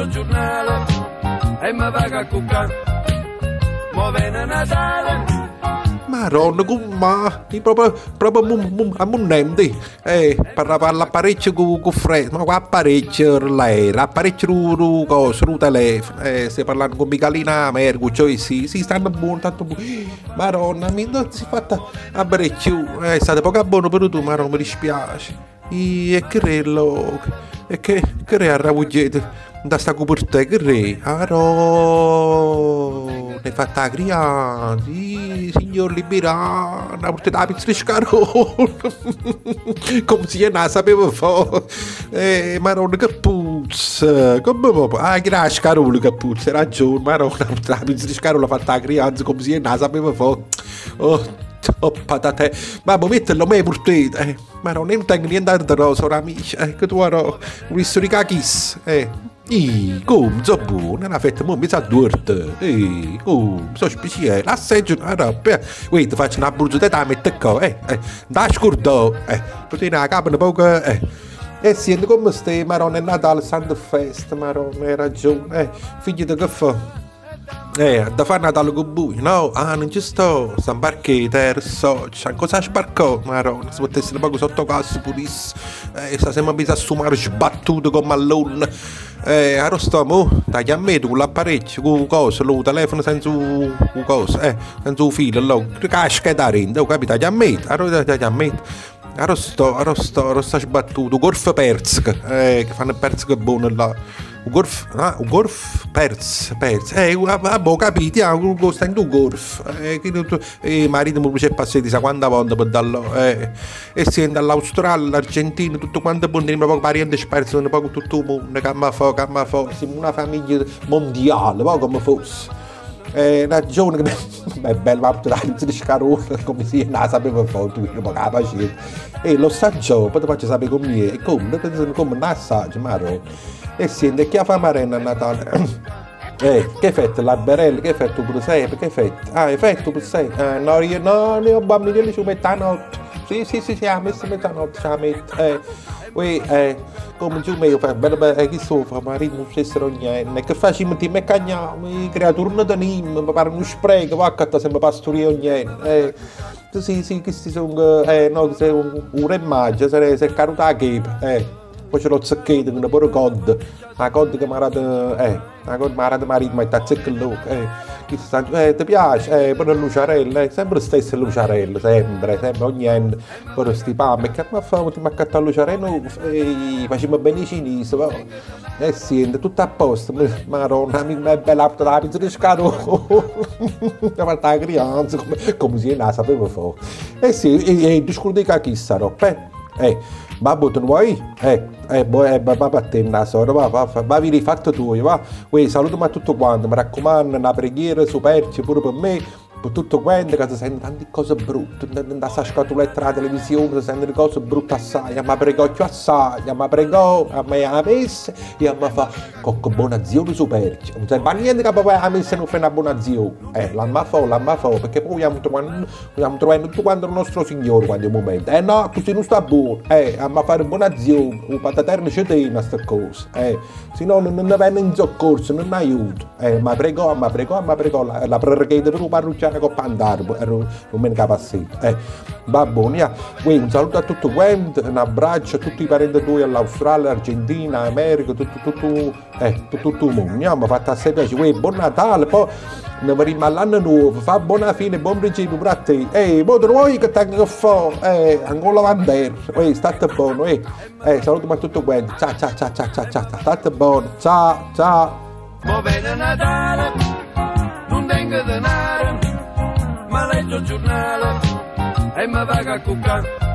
leggo il giornale e mi vago a cuccare. Mo viene Natale, Maronna, ma proprio, proprio mu- mu- a monnendi. Eh, parla, parla parecchio con con Fred, ma qua parecchio lei, la parecchio ru, cosa, ru telefono. Eh, stai parlando con Michalina Mergu, cioè sì, sì, stanno buono, tanto buono. Maronna, mi non si fatta a parecchio, eh, state poco buono per tu, ma non mi dispiace. E che rello, e che, che re a ravugliete da sta coperta, che re, aro, ne fatta la crianza, sì, signor portato la pizza di scarolo, come non la sapevo fare, eh, maronna che puzza, come proprio, ah, che era scarolo che puzza, hai ragione, maronna, ha portato la pizza di scarolo, ha fatta la crianza, come non la sapevo fare, oh, Oh, patate, ma metterlo me portate, eh, ma non tengo niente altro, sono amici, eh, che tu ero un visto di cachis, eh. I, come, so buono, una fetta mo mi sa duerta, eh, come, so speciale, assaggio una roba, eh. Wait, ti faccio una bruciata da mettere qua, eh, eh, da scordo, eh, potete la capa un poco, eh. Eh sì, come stai, maronna, è Natale, Santa Festa, maronna, hai ragione, eh, figli di che fa? Eh, da fare con voi, no? Ah, non ci sto, sta barchetta, er, so, c'è cosa sbarcò? Maronna, si potesse un po' sotto cassa purissimo, eh, sta sempre bisogna assumere sbattuto come all'un. Eh, aro sto, mo, dai a me, con l'apparecchio, con cosa, lo telefono senza un cosa, eh, senza un filo, lo, casca da rende, ho capito, dai a me, aro dai a me. Aro sto, aro sto, aro sto sbattuto, gorf perzc, eh, che fanno perzc buono là. Un gorf, ah, un gorf perz, perz, eh, vabbè, capito, ah, un costa in tu eh, che tu, eh, marito mi piace passare sa quanta volta per dallo, eh, e si dall'Australia, l'Argentina, tutto quanto buono, ma poco pariente sperso, un po' tutto il mondo, che ma fa, che ma fa, siamo una famiglia mondiale, poi come fosse. Eh, ragione che è bello ma la pizza di scarone come si non sapevo tu non la facevo e lo saggio poi ti faccio sapere come è e come come non assaggio ma e sente che fa marena a Natale eh, che fette la berella, che fette per sei, che fette? Ah, fatto per sei? Ah, no, io no, ho bambini lì su mezzanotte. Sì, sì, sì, sì, ha messo mezzanotte, ci ha messo. Eh, Ui, eh, come giù meglio, fa bene bene, che sopra, ma non stessero niente, che facciamo ti me cagniamo, i creature non tenim, mi pare uno spreco, va che sempre pastoria o niente, eh, sì, sì, questi sono, eh, no, se un, un remaggio, se è caruta la chepa, eh, poi lo zecchetto, una pure cod, la cod che mi ha dato, eh, la cod mi ha dato marito, ma è zecca il eh, chissà, eh, ti piace, eh, pure Luciarella, eh, sempre stessa Luciarella, sempre, sempre, ogni anno, pure sti pane, che ma fa, ti maccatta a Luciarella, eh, facciamo bene i cinesi, va, eh sì, è tutto a posto, maronna, mi è bella la pizza di scaro, mi ha fatto la crianza, come, come se non la sapevo fare, eh sì, e, e discordi che chissà, eh, eh, babbo tu vuoi? Eh, eh, boh, eh, va a te nasoro, va, va, va, va vi rifatto tu, va. Uè, salutami a tutto quanto, mi raccomando, una preghiera superci pure per me, per tutto quanto, che si sente tante cose brutte, da sta scatoletta alla televisione, si sentono cose brutte assai, ma pregò più assai, ma pregò, a me ha messa, e mi fa, con buona azione superci. Non serve a niente che poi ha messa non fa una buona azione. Eh, la ma fa, la ma fa, perché poi vogliamo trovare, tutto quanto il nostro Signore quando è il momento. Eh no, così non sta buono, eh, a ma fare buona azione, un pataterno ci tiene a queste cose, eh, se no non ne viene in soccorso, non aiuto. Eh, ma pregò, ma pregò, ma pregò, la, la preghiera per un parrucciano con pandare, non me ne capacito. Eh, va buono. Uè, un saluto a tutti quanti, un abbraccio a tutti i parenti tuoi all'Australia, Argentina, America, tutto, tutto, eh, tutto, tutto il mondo. Mi ha fatto assai piacere. Uè, buon Natale, poi ne verremo all'anno nuovo, fa buona fine, buon principio per te. Ehi, voi vuoi che tengo che fa? Eh, ancora bandera. Ehi, state buono, eh. Eh, saluto a tutti quanti. Ciao, ciao, ciao, ciao, ciao, ciao. State buono. Ciao, ciao. mo viene Natale, giornale e mi vago a.